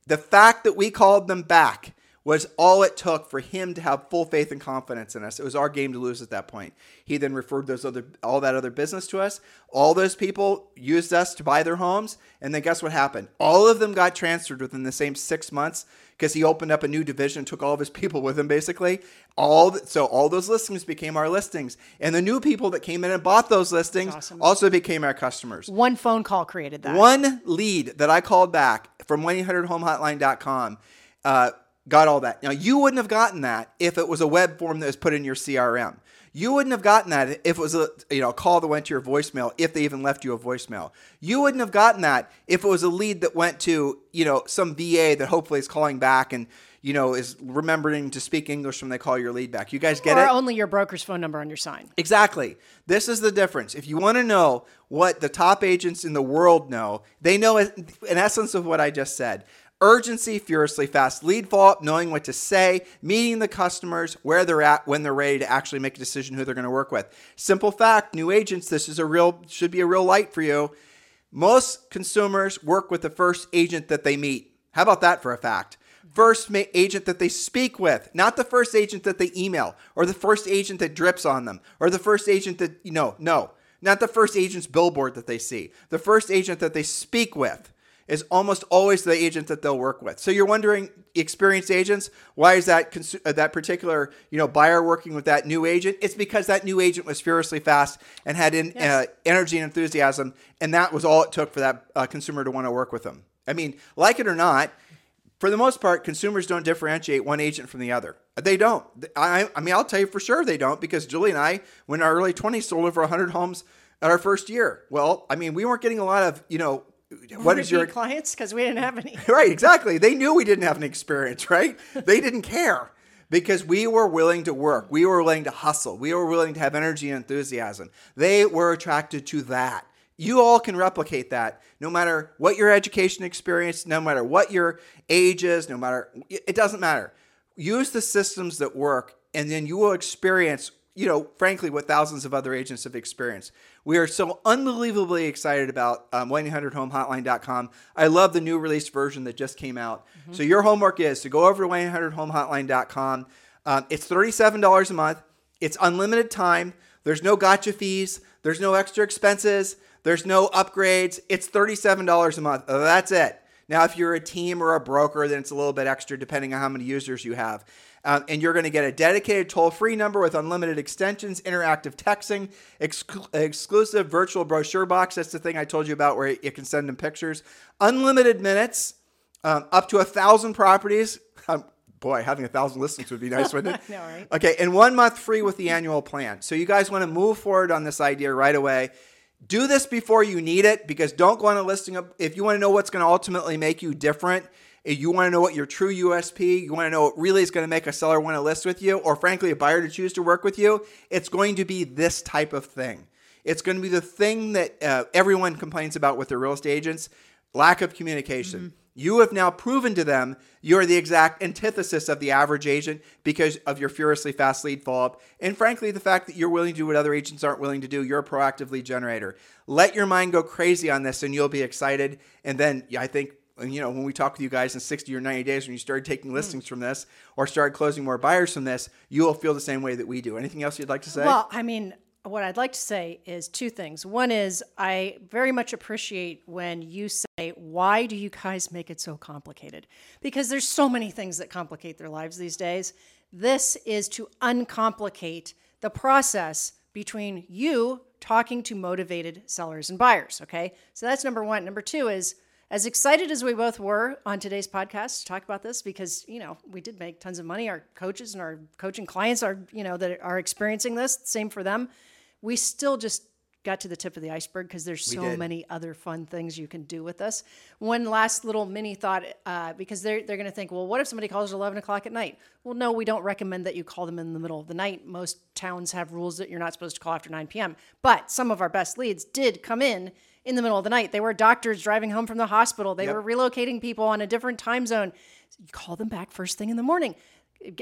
The fact that we called them back was all it took for him to have full faith and confidence in us. It was our game to lose at that point. He then referred those other all that other business to us. All those people used us to buy their homes, and then guess what happened? All of them got transferred within the same six months because he opened up a new division, took all of his (laughs) people with him, basically. All th- so all those listings became our listings, and the new people that came in and bought those listings
awesome.
also became our customers.
One phone call created that.
One lead that I called back from 1-800-HOMEHOTLINE.com uh, got all that. Now, you wouldn't have gotten that if it was a web form that was put in your CRM. You wouldn't have gotten that if it was a you know call that went to your voicemail, if they even left you a voicemail. You wouldn't have gotten that if it was a lead that went to you know some VA that hopefully is calling back and you know is remembering to speak English when they call your lead back. You guys get
or
it?
only your broker's phone number on your sign.
Exactly. This is the difference. If you want to know what the top agents in the world know, they know in essence of what I just said. Urgency, furiously fast lead follow up, knowing what to say, meeting the customers where they're at when they're ready to actually make a decision who they're going to work with. Simple fact, new agents, this is a real should be a real light for you. Most consumers work with the first agent that they meet. How about that for a fact? First ma- agent that they speak with, not the first agent that they email, or the first agent that drips on them, or the first agent that, you know, no, not the first agent's billboard that they see. The first agent that they speak with is almost always the agent that they'll work with. So you're wondering, experienced agents, why is that uh, that particular you know buyer working with that new agent? It's because that new agent was furiously fast and had in,
Yes.
uh, energy and enthusiasm, and that was all it took for that uh, consumer to want to work with them. I mean, like it or not, for the most part, consumers don't differentiate one agent from the other. They don't. I, I mean, I'll tell you for sure they don't because Julie and I, when our early 20s, sold over 100 homes at our first year. Well, I mean, we weren't getting a lot of, you know, what is your
clients? Because we didn't have any. (laughs)
right exactly. They knew we didn't have an experience right? They didn't care because we were willing to work. We were willing to hustle. We were willing to have energy and enthusiasm. They were attracted to that. You all can replicate that no matter what your education experience no matter what your age is no matter it doesn't matter. Use the systems that work and then you will experience you know frankly what thousands of other agents have experienced we are so unbelievably excited about um, 1-800-HOMEHOTLINE.com. I love the new released version that just came out. So your homework is to go over to 1-800-HOMEHOTLINE.com. Um, it's $37 a month. It's unlimited time. There's no gotcha fees. There's no extra expenses. There's no upgrades. It's $37 a month. That's it. Now, if you're a team or a broker, then it's a little bit extra depending on how many users you have. Um, and you're going to get a dedicated toll free number with unlimited extensions, interactive texting, exclusive virtual brochure box. That's the thing I told you about where you can send them pictures, unlimited minutes, um, up to a thousand properties. Um, boy, having a thousand listings would be (laughs) nice, wouldn't it?
know, right?
Okay, and one month free with the annual plan. So you guys want to move forward on this idea right away. Do this before you need it because don't go on a listing of, if you want to know what's going to ultimately make you different, if you want to know what your true USP, you want to know what really is going to make a seller want to list with you, or frankly, a buyer to choose to work with you, it's going to be this type of thing. It's going to be the thing that uh, everyone complains about with their real estate agents lack of communication. Mm-hmm. You have now proven to them you're the exact antithesis of the average agent because of your furiously fast lead follow up. And frankly, the fact that you're willing to do what other agents aren't willing to do. You're a proactive lead generator. Let your mind go crazy on this and you'll be excited. And then I think you know, when we talk with you guys in 60 or 90 days, when you started taking listings mm. from this or started closing more buyers from this, you will feel the same way that we do. Anything else you'd like to say?
Well, I mean, what I'd like to say is two things. One is I very much appreciate when you say, why do you guys make it so complicated? Because there's so many things that complicate their lives these days. This is to uncomplicate the process between you talking to motivated sellers and buyers. Okay. So that's number one. Number two is, as excited as we both were on today's podcast to talk about this because you know we did make tons of money our coaches and our coaching clients are you know that are experiencing this same for them we still just got to the tip of the iceberg because there's so many other fun things you can do with this. One last little mini thought, uh, because they're they're going to think, well, what if somebody calls at 11 o'clock at night? Well, no, we don't recommend that you call them in the middle of the night. Most towns have rules that you're not supposed to call after 9 p.m. But some of our best leads did come in in the middle of the night. They were doctors driving home from the hospital. They yep. were relocating people on a different time zone. You call them back first thing in the morning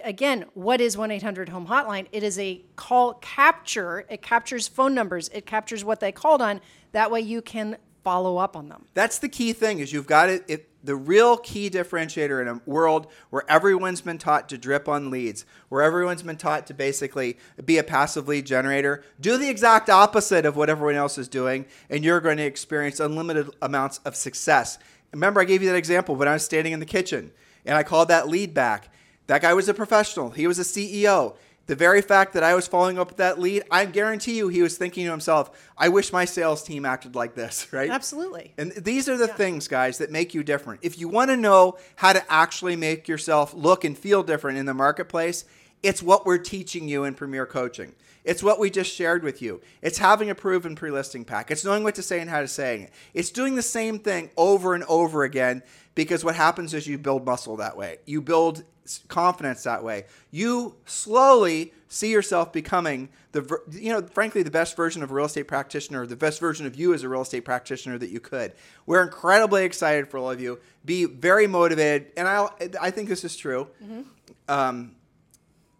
again, what is 1 800 Home Hotline? It is a call capture. It captures phone numbers, it captures what they called on. That way you can follow up on them.
That's the key thing is you've got it, it the real key differentiator in a world where everyone's been taught to drip on leads, where everyone's been taught to basically be a passive lead generator, do the exact opposite of what everyone else is doing, and you're going to experience unlimited amounts of success. Remember, I gave you that example when I was standing in the kitchen and I called that lead back that guy was a professional. He was a CEO. The very fact that I was following up with that lead, I guarantee you he was thinking to himself, I wish my sales team acted like this, (laughs) right?
Absolutely.
And these are the yeah. things, guys, that make you different. If you want to know how to actually make yourself look and feel different in the marketplace, it's what we're teaching you in Premier Coaching. It's what we just shared with you. It's having a proven pre listing pack. It's knowing what to say and how to say it. It's doing the same thing over and over again because what happens is you build muscle that way. You build confidence that way. You slowly see yourself becoming the you know frankly the best version of a real estate practitioner, the best version of you as a real estate practitioner that you could. We're incredibly excited for all of you. Be very motivated, and I I think this is true. Mm-hmm. Um,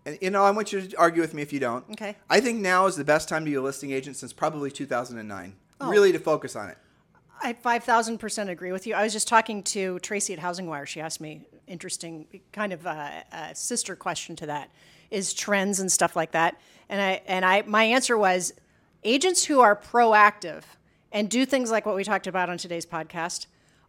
and you know, I want you to argue with me if you don't.
Okay.
I think now is the best time to be a listing agent since probably 2009. Oh. Really to focus on it.
I 5,000% agree with you. I was just talking to Tracy at Housing Wire. She asked me interesting kind of a, a, sister question to that is trends and stuff like that. And I and I my answer was agents who are proactive and do things like what we talked about on today's podcast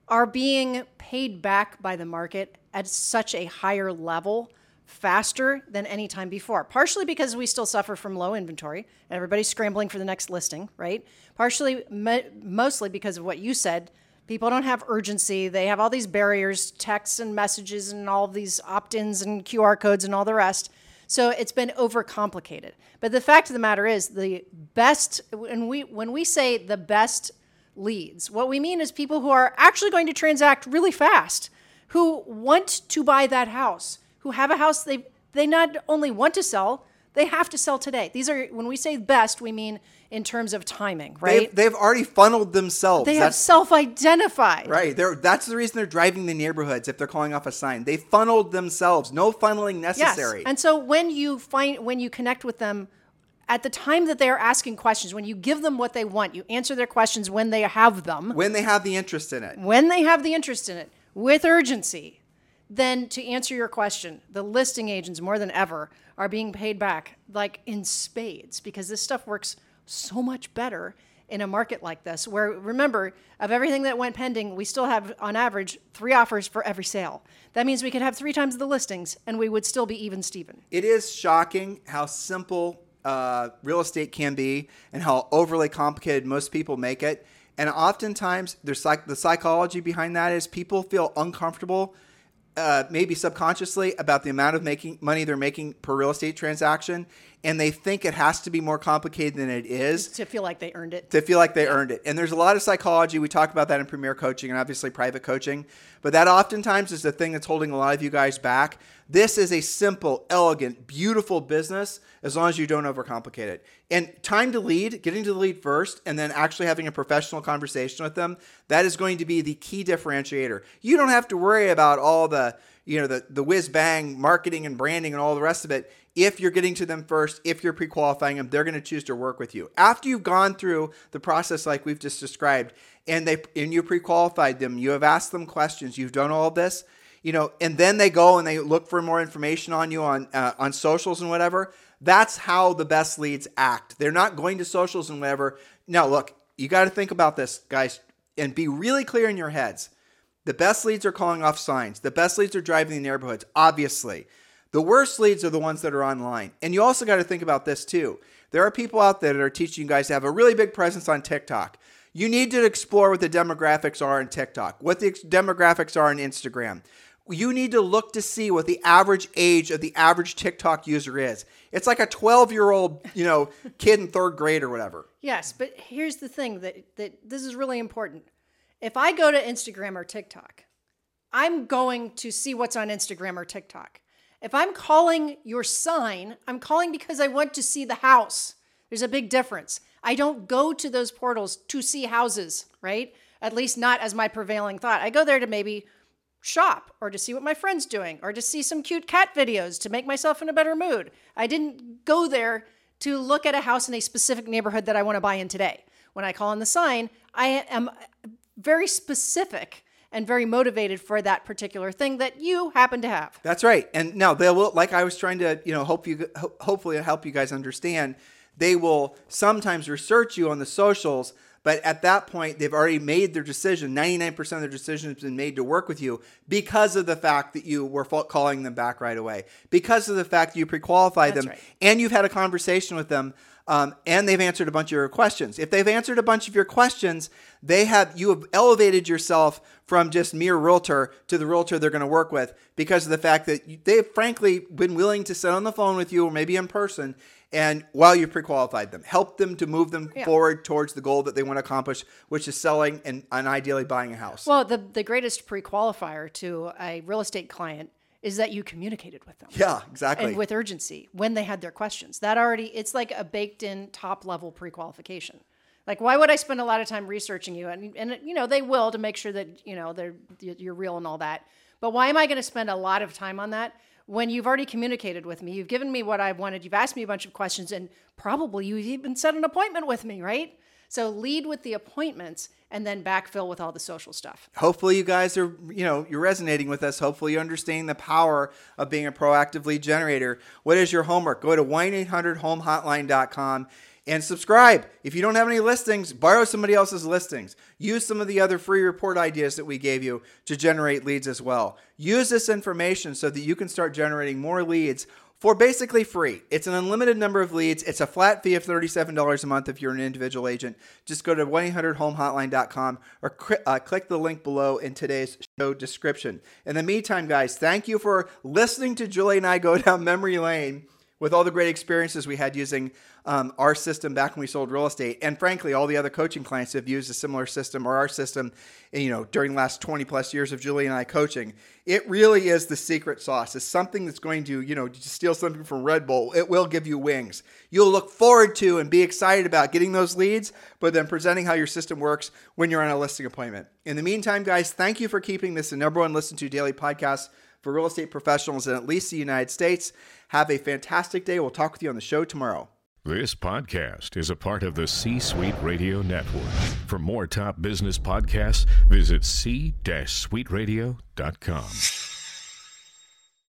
are being paid back by the market at such a higher level faster than any time before. Partially because we still suffer from low inventory and everybody's scrambling for the next listing, right? Partially, mo- mostly because of what you said. People don't have urgency. They have all these barriers, texts and messages, and all these opt ins and QR codes and all the rest. So it's been overcomplicated. But the fact of the matter is, the best, when we, when we say the best leads, what we mean is people who are actually going to transact really fast, who want to buy that house who have a house they they not only want to sell, they have to sell today. These are when we say best, we mean in terms of timing, right?
They've, they've already funneled themselves.
They that's, have self-identified.
Right. They're, that's the reason they're driving the neighborhoods if they're calling off a sign. They funneled themselves. No funneling necessary.
Yes. And so when you find when you connect with them at the time that they are asking questions, when you give them what they want, you answer their questions when they have them.
When they have the interest in it.
When they have the interest in it with urgency then to answer your question, the listing agents more than ever are being paid back like in spades because this stuff works so much better in a market like this where remember of everything that went pending we still have on average three offers for every sale that means we could have three times the listings and we would still be even steven
It is shocking how simple uh, real estate can be and how overly complicated most people make it. And oftentimes, there's psych- the psychology behind that is people feel uncomfortable, uh, maybe subconsciously, about the amount of making money they're making per real estate transaction, and they think it has to be more complicated than it is
to feel like they earned it
to feel like they earned it. And there's a lot of psychology. We talk about that in premier coaching and obviously private coaching, but that oftentimes is the thing that's holding a lot of you guys back. This is a simple, elegant, beautiful business as long as you don't overcomplicate it. And time to lead, getting to the lead first, and then actually having a professional conversation with them, that is going to be the key differentiator. You don't have to worry about all the you know the the whiz bang marketing and branding and all the rest of it if you're getting to them first if you're pre-qualifying them they're going to choose to work with you after you've gone through the process like we've just described and they and you pre-qualified them you have asked them questions you've done all this you know and then they go and they look for more information on you on uh, on socials and whatever that's how the best leads act they're not going to socials and whatever now look you got to think about this guys and be really clear in your heads the best leads are calling off signs. The best leads are driving the neighborhoods, obviously. The worst leads are the ones that are online. And you also got to think about this too. There are people out there that are teaching you guys to have a really big presence on TikTok. You need to explore what the demographics are in TikTok, what the demographics are in Instagram. You need to look to see what the average age of the average TikTok user is. It's like a 12 year old, you know, (laughs) kid in third grade or whatever.
yes but here's the thing that, that this is really important if i go to instagram or tiktok i'm going to see what's on instagram or tiktok if i'm calling your sign i'm calling because i want to see the house there's a big difference i don't go to those portals to see houses right at least not as my prevailing thought i go there to maybe shop or to see what my friend's doing or to see some cute cat videos to make myself in a better mood. I didn't go there to look at a house in a specific neighborhood that I want to buy in today. When I call on the sign, I am very specific and very motivated for that particular thing that you happen to have.
That's right. And now they will, like I was trying to, you know, hope you, ho- hopefully help you guys understand. They will sometimes research you on the socials, but at that point, they've already made their decision. 99% of their decision has been made to work with you because of the fact that you were calling them back right away, because of the fact that you pre qualified
That's
them,
right.
and you've had a conversation with them. Um, and they've answered a bunch of your questions. If they've answered a bunch of your questions, they have you have elevated yourself from just mere realtor to the realtor they're going to work with because of the fact that you- they've frankly been willing to sit on the phone with you or maybe in person and while you pre-qualified them, help them to move them
Yeah.
forward towards the goal that they want to accomplish, which is selling and, and ideally buying a house.
Well, the, the greatest pre qualifier to a real estate client is that you communicated with them.
yeah, exactly.
and with urgency when they had their questions. That already it's like a baked in top level pre-qualification. Like why would I spend a lot of time researching you and and you know they will to make sure that you know they're you're real and all that. But why am I going to spend a lot of time on that when you've already communicated with me? You've given me what I wanted. You've asked me a bunch of questions and probably you've even set an appointment with me, right? So lead with the appointments and then backfill with all the social stuff.
hopefully you guys are you know you're resonating with us. Hopefully you're understanding the power of being a proactive lead generator. What is your homework? Go to 1-800-HOME-HOTLINE.com and subscribe. If you don't have any listings borrow somebody else's listings. Use some of the other free report ideas that we gave you to generate leads as well. Use this information so that you can start generating more leads for basically free. It's an unlimited number of leads. It's a flat fee of $37 a month if you're an individual agent. Just go to 1-800-HOME-HOTLINE.com or cri- uh, click the link below in today's show description. In the meantime, guys, thank you for listening to Julie and I go down memory lane with all the great experiences we had using um, our system back when we sold real estate, and frankly, all the other coaching clients have used a similar system or our system, you know, during the last 20 plus years of Julie and I coaching. It really is the secret sauce. It's something that's going to, you know, steal something from Red Bull. It will give you wings. You'll look forward to and be excited about getting those leads, but then presenting how your system works when you're on a listing appointment. In the meantime, guys, thank you for keeping this the number one listen to daily podcast for real estate professionals in at least the United States. Have a fantastic day. We'll talk with you on the show tomorrow.
This podcast is a part of the C Suite Radio Network. For more top business podcasts, visit c-suiteradio.com.